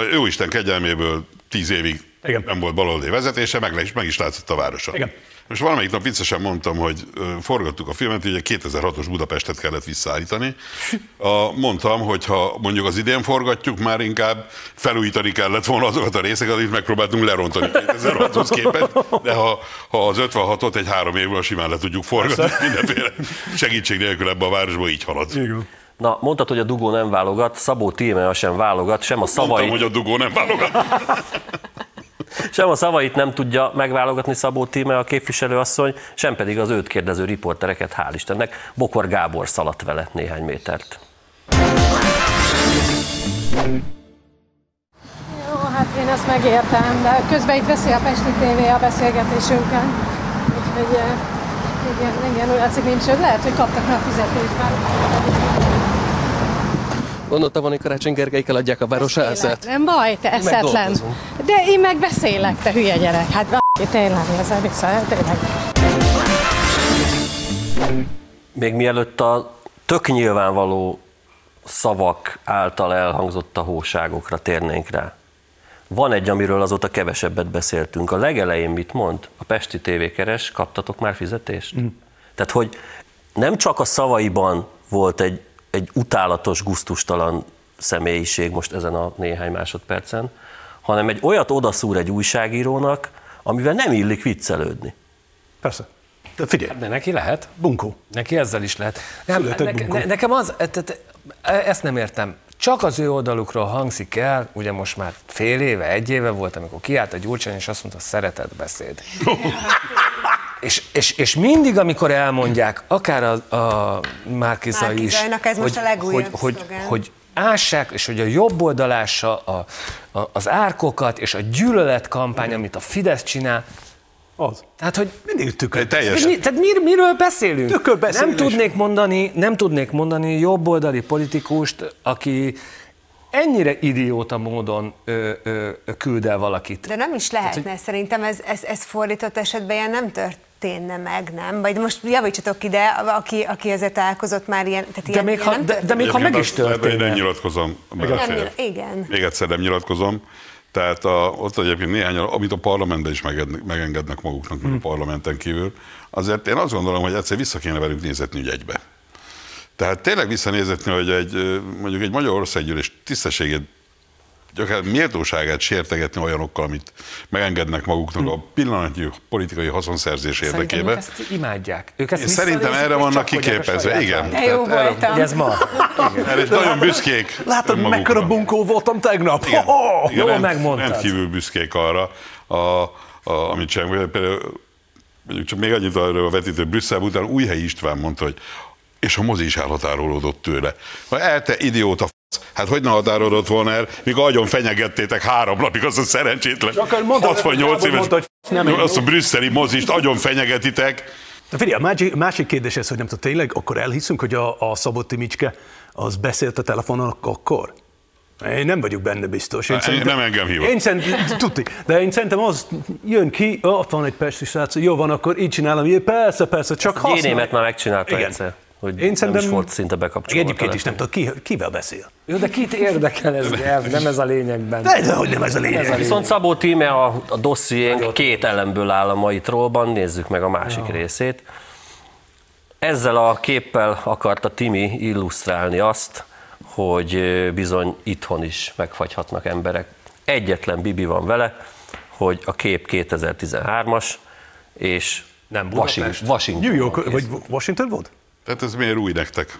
A Jóisten kegyelméből tíz évig Igen. nem volt baloldali vezetése, meg, le is, meg is látszott a városa. Igen. Most valamelyik nap viccesen mondtam, hogy forgattuk a filmet, ugye 2006-os Budapestet kellett visszaállítani. A, mondtam, hogy ha mondjuk az idén forgatjuk, már inkább felújítani kellett volna azokat a részeket, amit megpróbáltunk lerontani 2006-hoz képest, de ha, ha az 56-ot egy három évvel simán le tudjuk forgatni, mindenféle segítség nélkül ebbe a városba így halad. Na, mondtad, hogy a dugó nem válogat, Szabó Tímea sem válogat, sem a Mondtam, szavait, hogy a dugó nem válogat. sem a szavait nem tudja megválogatni Szabó Tímea a képviselőasszony, sem pedig az őt kérdező riportereket, hál' Istennek. Bokor Gábor szaladt vele néhány métert. Jó, hát én ezt megértem, de közben itt veszi a Pesti TV a beszélgetésünken. Úgyhogy eh, igen, igen, úgy látszik nincs, lehet, hogy kaptak már fizetésben. Gondoltam, hogy Karácsony Gergelykel adják a városházát. Nem baj, te eszetlen. De én meg beszélek, te hülye gyerek. Hát tényleg, ez vissza, tényleg. Még mielőtt a tök nyilvánvaló szavak által elhangzott a hóságokra térnénk rá. Van egy, amiről azóta kevesebbet beszéltünk. A legelején mit mond? A Pesti TV keres, kaptatok már fizetést? Mm. Tehát, hogy nem csak a szavaiban volt egy, egy utálatos, guztustalan személyiség most ezen a néhány másodpercen, hanem egy olyat odaszúr egy újságírónak, amivel nem illik viccelődni. Persze. De figyelj, De neki lehet. bunkó. Neki ezzel is lehet. Nem, ne, ne, nekem az, e- tehát ezt nem értem. Csak az ő oldalukról hangzik el, ugye most már fél éve, egy éve volt, amikor kiállt a Gyurcsány, és azt mondta, szeretett beszéd. és, és, és mindig, amikor elmondják, akár a, a Márkiza is, Márki-Zajnak ez most a legújabb hogy, hogy, hogy ássák, és hogy a jobb oldalása a, a, az árkokat, és a gyűlöletkampány, amit a Fidesz csinál, Az. tehát, hogy Mindig tükör. Egy teljes, tehát, mi, tehát mir, miről beszélünk? Tükörbeszélés. Nem tudnék mondani, nem tudnék mondani jobboldali politikust, aki ennyire idióta módon ö, ö, küld el valakit. De nem is lehetne, szerintem ez, ez, ez fordított esetben ilyen nem történne meg, nem? Vagy most javítsatok ide, aki, aki ezzel találkozott már ilyen, tehát De ilyen, még, ilyen ha, de, de még ha meg is történne. Nem nyilatkozom. Nem igen. Még egyszer nem nyilatkozom. Tehát a, ott egyébként néhány, amit a parlamentben is megengednek, megengednek maguknak, Hmm. meg a parlamenten kívül, azért én azt gondolom, hogy egyszer vissza kéne velük nézetni ügy egybe. Tehát tényleg visszanézetni, hogy egy, mondjuk egy Magyarországgyűlés tisztességét gyakorlatilag méltóságát sértegetni olyanokkal, amit megengednek maguknak a pillanatnyi politikai haszonszerzés Szerintem érdekében. ők ezt imádják. Ők ezt szerintem erre vannak kiképezve, igen. De jó erre-. Ugye ez ma. Erre is nagyon büszkék. Látod, mekkora bunkó voltam tegnap? Igen, Oh, igen, jól rend- megmondtad. Rendkívül büszkék arra, a, a, amit csinálunk. Például mondjuk csak még annyit arról a vetítő Brüsszel után Újhelyi István mondta, hogy és a mozi is elhatárolódott tőle. Ha el te idióta f***, hát hogy ne határolódott volna el, míg agyon fenyegettétek három napig azt a szerencsétlen Csak mondta, 68 Gábor éves, mondta, hogy f***, nem azt a brüsszeli mozist agyon fenyegetitek, De figyelj, a másik, másik kérdés ez, hogy nem tudom, tényleg akkor elhiszünk, hogy a, a Szabó Timicske az beszélt a telefonon akkor? Én nem vagyok benne biztos. Én Ne, nem engem hívott. Én szerintem, tudti, de én szerintem az jön ki, ott van egy pesti srác, jó van, akkor így csinálom, jó, persze, persze, csak A használj. Génémet már megcsinálta Igen. egyszer, hogy Én nem szerintem, is volt szinte bekapcsolva. Egyébként a is nem tudom, ki, kivel beszél. Jó, de kit érdekel ez, nyelv? nem ez a lényegben. De, de hogy nem ez a lényeg. Viszont Szabó tíme a, a dossziénk két elemből áll a mai trollban, nézzük meg a másik részét. Ezzel a képpel akarta Timi illusztrálni azt, hogy bizony itthon is megfagyhatnak emberek. Egyetlen bibi van vele, hogy a kép 2013-as, és Nem Washington. Budapest. Washington. New York, vagy Washington volt? Tehát ez miért új nektek?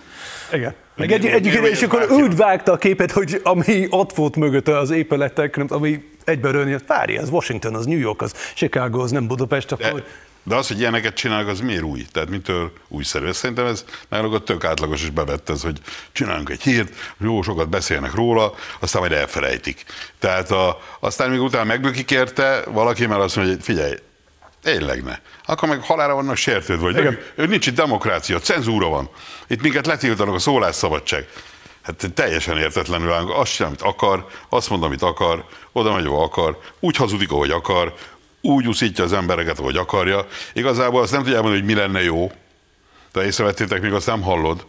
Igen. Meg egy, egy, miért- egy, és akkor úgy vágta a képet, hogy ami ott volt mögötte az épületek, nem- ami egyben rölni, várj, ez Washington, az New York, az Chicago, az nem Budapest, De, akkor... de az, hogy ilyeneket csinálnak, az miért új? Tehát mitől újszerű? Ez Szerintem ez nálunk a tök átlagos és bevett ez, hogy csinálunk egy hírt, jó sokat beszélnek róla, aztán majd elfelejtik. Tehát a, aztán még utána megbökik érte, valaki már azt mondja, hogy figyelj, tényleg ne. Akkor meg halára vannak sértődve, hogy ő, ő nincs itt demokrácia, cenzúra van. Itt minket letiltanak a szólásszabadság. Hát teljesen értetlenül állunk. Azt csinál, amit akar, azt mond, amit akar, oda megy, ahol akar, úgy hazudik, ahogy akar, úgy úszítja az embereket, ahogy akarja. Igazából azt nem tudja hogy mi lenne jó, de észrevettétek, még azt nem hallod.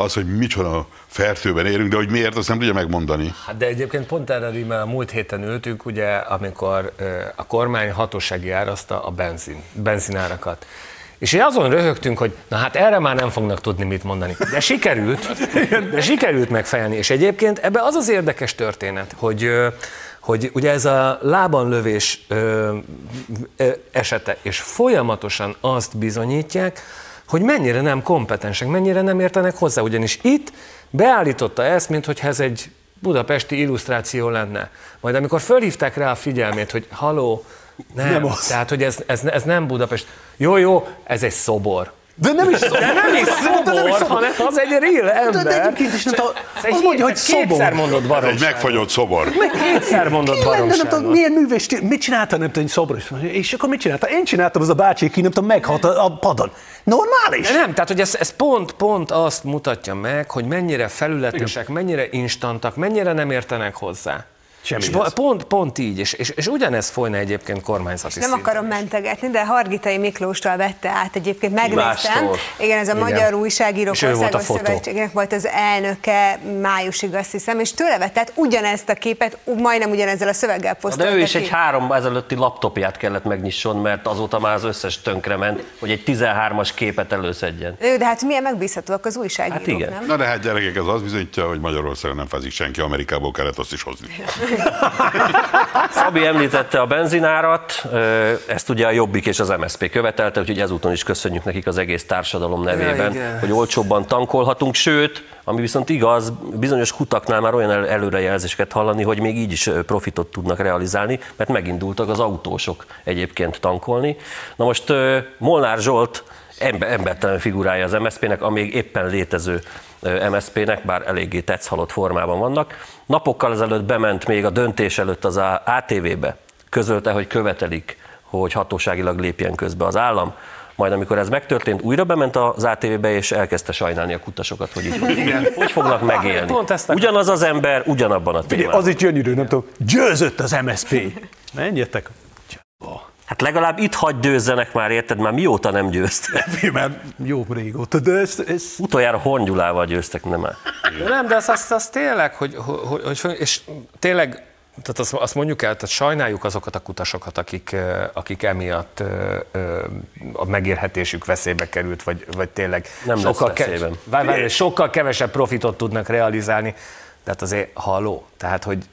Az, hogy micsoda fertőben érünk, de hogy miért, azt nem tudja megmondani. Hát de egyébként pont erre rímel múlt héten ültünk, ugye, amikor a kormány hatósági árazta a benzin, benzinárakat. És így azon röhögtünk, hogy na hát erre már nem fognak tudni mit mondani. De sikerült, de sikerült megfejelni. És egyébként ebbe az az érdekes történet, hogy, hogy ugye ez a lában lövés ö, ö, esete, és folyamatosan azt bizonyítják, hogy mennyire nem kompetensek, mennyire nem értenek hozzá. Ugyanis itt beállította ezt, mint hogy ez egy budapesti illusztráció lenne. Majd amikor fölhívták rá a figyelmét, hogy haló, nem, Nem az. tehát hogy ez, ez, ez nem Budapest. Jó, jó, ez egy szobor. De nem is De nem is szobor, hanem az egy real ember. De, de egyébként is nem tudom, egy azt mondja, hogy kétszer szobor. mondott Ez egy baromságot. megfagyott szobor. Kétszer mondott Ki lenne, nem tudom, milyen művés, mit csinálta, nem tudom, egy szobor, és akkor mit csinálta? Én csináltam, az a bácsi, ki nem tudom, meghalt a, a padon. Normális? De nem, tehát hogy ez, ez pont, pont azt mutatja meg, hogy mennyire felületesek, mennyire instantak, mennyire nem értenek hozzá. És pont, pont így, és, és, és ugyanez folyna egyébként kormányzati Nem akarom mentegetni, de Hargitai Miklóstól vette át egyébként, megnéztem. Mástól. Igen, ez a Igen. Magyar Újságírók Országos. Szövetségének volt az elnöke májusig, azt hiszem, és tőle vette át ugyanezt a képet, majdnem ugyanezzel a szöveggel De posztolta ő is ki. egy három ezelőtti laptopját kellett megnyisson, mert azóta már az összes tönkrement, hogy egy 13-as képet előszedjen. Ő, de hát milyen megbízhatóak az újságírók, Hát igen. nem? Na de hát gyerekek, ez az bizonyítja, hogy Magyarországon nem fázik senki, Amerikából kellett azt is hozni. Szabi említette a benzinárat, ezt ugye a Jobbik és az MSZP követelte, úgyhogy ezúton is köszönjük nekik az egész társadalom nevében, igen. hogy olcsóbban tankolhatunk, sőt, ami viszont igaz, bizonyos kutaknál már olyan el- előrejelzéseket hallani, hogy még így is profitot tudnak realizálni, mert megindultak az autósok egyébként tankolni. Na most Molnár Zsolt ember, embertelen figurája az MSZP-nek, a még éppen létező MSZP-nek, bár eléggé tetszhalott formában vannak. Napokkal ezelőtt bement még a döntés előtt az ATV-be, közölte, hogy követelik, hogy hatóságilag lépjen közbe az állam. Majd amikor ez megtörtént, újra bement az ATV-be, és elkezdte sajnálni a kutasokat, hogy így hogy fognak megélni. Pont ezt akartam. Ugyanaz az ember, ugyanabban a témában. az itt gyönyörű, nem tudom, győzött az MSP. Menjetek. Hát legalább itt hagy győzzenek már, érted? Már mióta nem győztek? Már jó régóta, de ez, ez Utoljára Hongyulával győztek, nem már. Nem, de az, az, az tényleg, hogy, hogy, hogy, hogy és tényleg, tehát azt, azt mondjuk el, tehát sajnáljuk azokat a kutasokat, akik, akik emiatt ö, ö, a megélhetésük veszélybe került, vagy, vagy tényleg Nem lesz sokkal, veszélyben. várj, várj, sokkal kevesebb profitot tudnak realizálni. Tehát azért halló, tehát hogy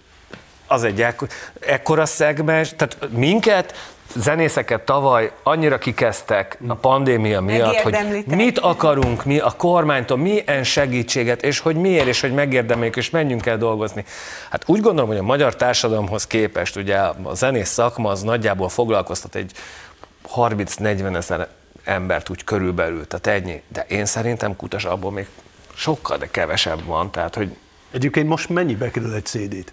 az egy ekk- ekkora szegmens, tehát minket, zenészeket tavaly annyira kikezdtek a pandémia miatt, hogy mit akarunk mi a kormánytól, milyen segítséget, és hogy miért, és hogy megérdemeljük, és menjünk el dolgozni. Hát úgy gondolom, hogy a magyar társadalomhoz képest, ugye a zenész szakma az nagyjából foglalkoztat egy 30-40 ezer embert úgy körülbelül, tehát ennyi. De én szerintem kutas abból még sokkal, de kevesebb van, tehát hogy Egyébként most mennyibe kerül egy CD-t?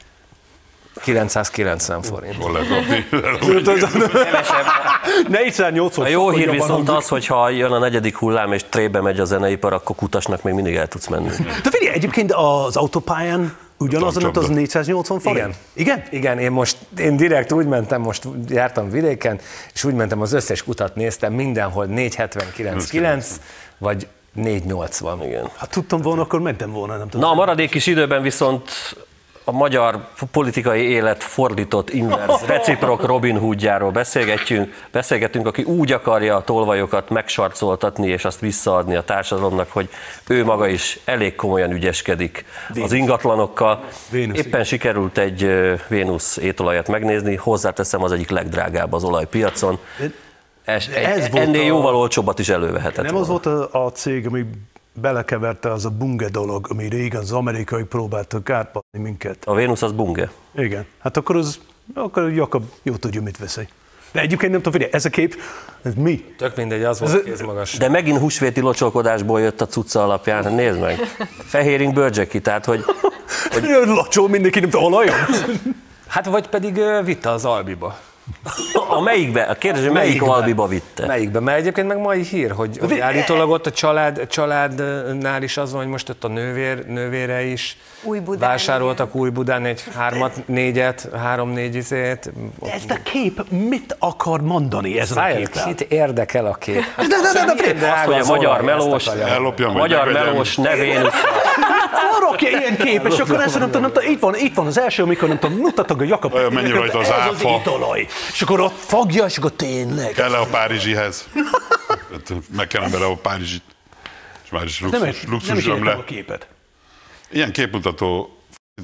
990 forint. Hol lehet kapni? 480 A jó hír viszont az, hogy ha jön a negyedik hullám és trébe megy a zeneipar, akkor kutasnak még mindig el tudsz menni. De figyelj, egyébként az autópályán ugyanazon ott az Csapda. 480 forint? Igen. Igen? Igen, én most, én direkt úgy mentem, most jártam vidéken, és úgy mentem, az összes kutat néztem, mindenhol 479,9, vagy 480. Igen. Hát tudtam volna, akkor mentem volna, nem tudom. Na, a maradék kis időben viszont a magyar politikai élet fordított inverz, reciprok Robin Hoodjáról beszélgetjünk, beszélgetünk, aki úgy akarja a tolvajokat megsarcoltatni és azt visszaadni a társadalomnak, hogy ő maga is elég komolyan ügyeskedik az ingatlanokkal. Vénusz, Éppen sikerült egy Vénusz étolajat megnézni, hozzáteszem az egyik legdrágább az olajpiacon. Ez, Ez ez volt ennél a- jóval olcsóbbat is elővehetett Nem az volna. volt a, a cég, ami belekeverte az a bunge dolog, ami régen az amerikai próbáltak átpadni minket. A Vénusz az bunge. Igen. Hát akkor az, akkor Jakab jó tudja, mit veszi. De egyébként nem tudom, figyelj, ez a kép, ez mi? Tök mindegy, az volt kézmagas. De megint húsvéti locsolkodásból jött a cucca alapján, nézd meg. Fehéring bőrcseki, tehát hogy Hogy... Lacsol mindenki, nem tudom, olajon? Hát vagy pedig vitte az Albiba. A melyikbe, a kérdés, hogy melyik albiba vitte. Melyikbe? Mert egyébként meg mai hír, hogy, hogy állítólag ott a család, családnál is az van, hogy most ott a nővér, nővére is Újbudán, vásároltak új Budán egy hármat, négyet, három-négy izét. Ez a kép mit akar mondani ezen a képen? kit érdekel a kép? De, de, de, de, de, Azt, hogy a magyar melós, a magyar melós nevén Arra ilyen kép, és akkor ezt nem tudom, itt van, itt van az első, amikor nem tudom, mutatok a Jakab. Olyan mennyi rajta az Ez az áfa. És akkor ott fogja, és akkor tényleg. Kell-e a Párizsihez? Meg kellene bele a Párizsit. És már is Nem, luxus, nem luxus is értem le. a képet. Ilyen képmutató,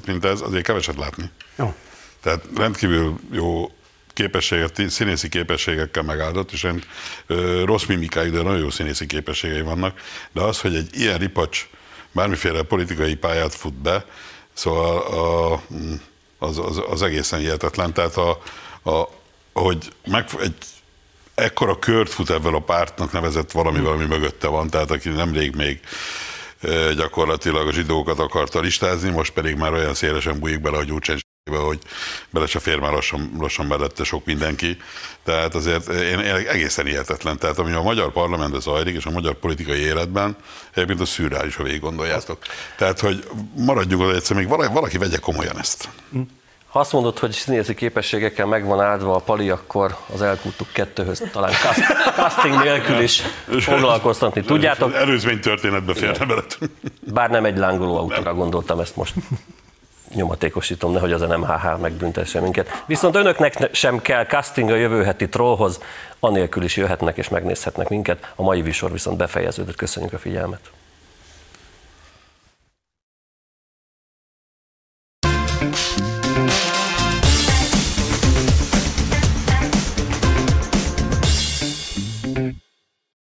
mint ez, azért keveset látni. Jó. Tehát rendkívül jó képességet, színészi képességekkel megáldott, és rend, ö, rossz mimikájú, de nagyon jó színészi képességei vannak, de az, hogy egy ilyen ripacs bármiféle politikai pályát fut be, szóval a, az, az, az egészen hihetetlen. Tehát a, a, ahogy meg, egy ekkora kört fut ebben a pártnak nevezett valami, valami mögötte van, tehát aki nemrég még gyakorlatilag a zsidókat akarta listázni, most pedig már olyan szélesen bújik bele a gyurcsány zsebébe, hogy bele se fér már lassan, lassan mellette sok mindenki. Tehát azért én, én egészen hihetetlen. Tehát ami a magyar parlamentben zajlik, és a magyar politikai életben, egyébként a szürreális, ha végig gondoljátok. Tehát, hogy maradjunk oda egyszer, még valaki, valaki vegye komolyan ezt. Ha azt mondod, hogy színészi képességekkel megvan áldva a pali, akkor az elkúttuk kettőhöz talán cast- casting nélkül is foglalkoztatni. Tudjátok, Előzmény történetbe férne bele. bár nem egy lángoló autóra gondoltam ezt most. Nyomatékosítom, nehogy az NMHH megbüntesse minket. Viszont önöknek ne- sem kell casting a jövő heti trollhoz, anélkül is jöhetnek és megnézhetnek minket. A mai visor viszont befejeződött. Köszönjük a figyelmet.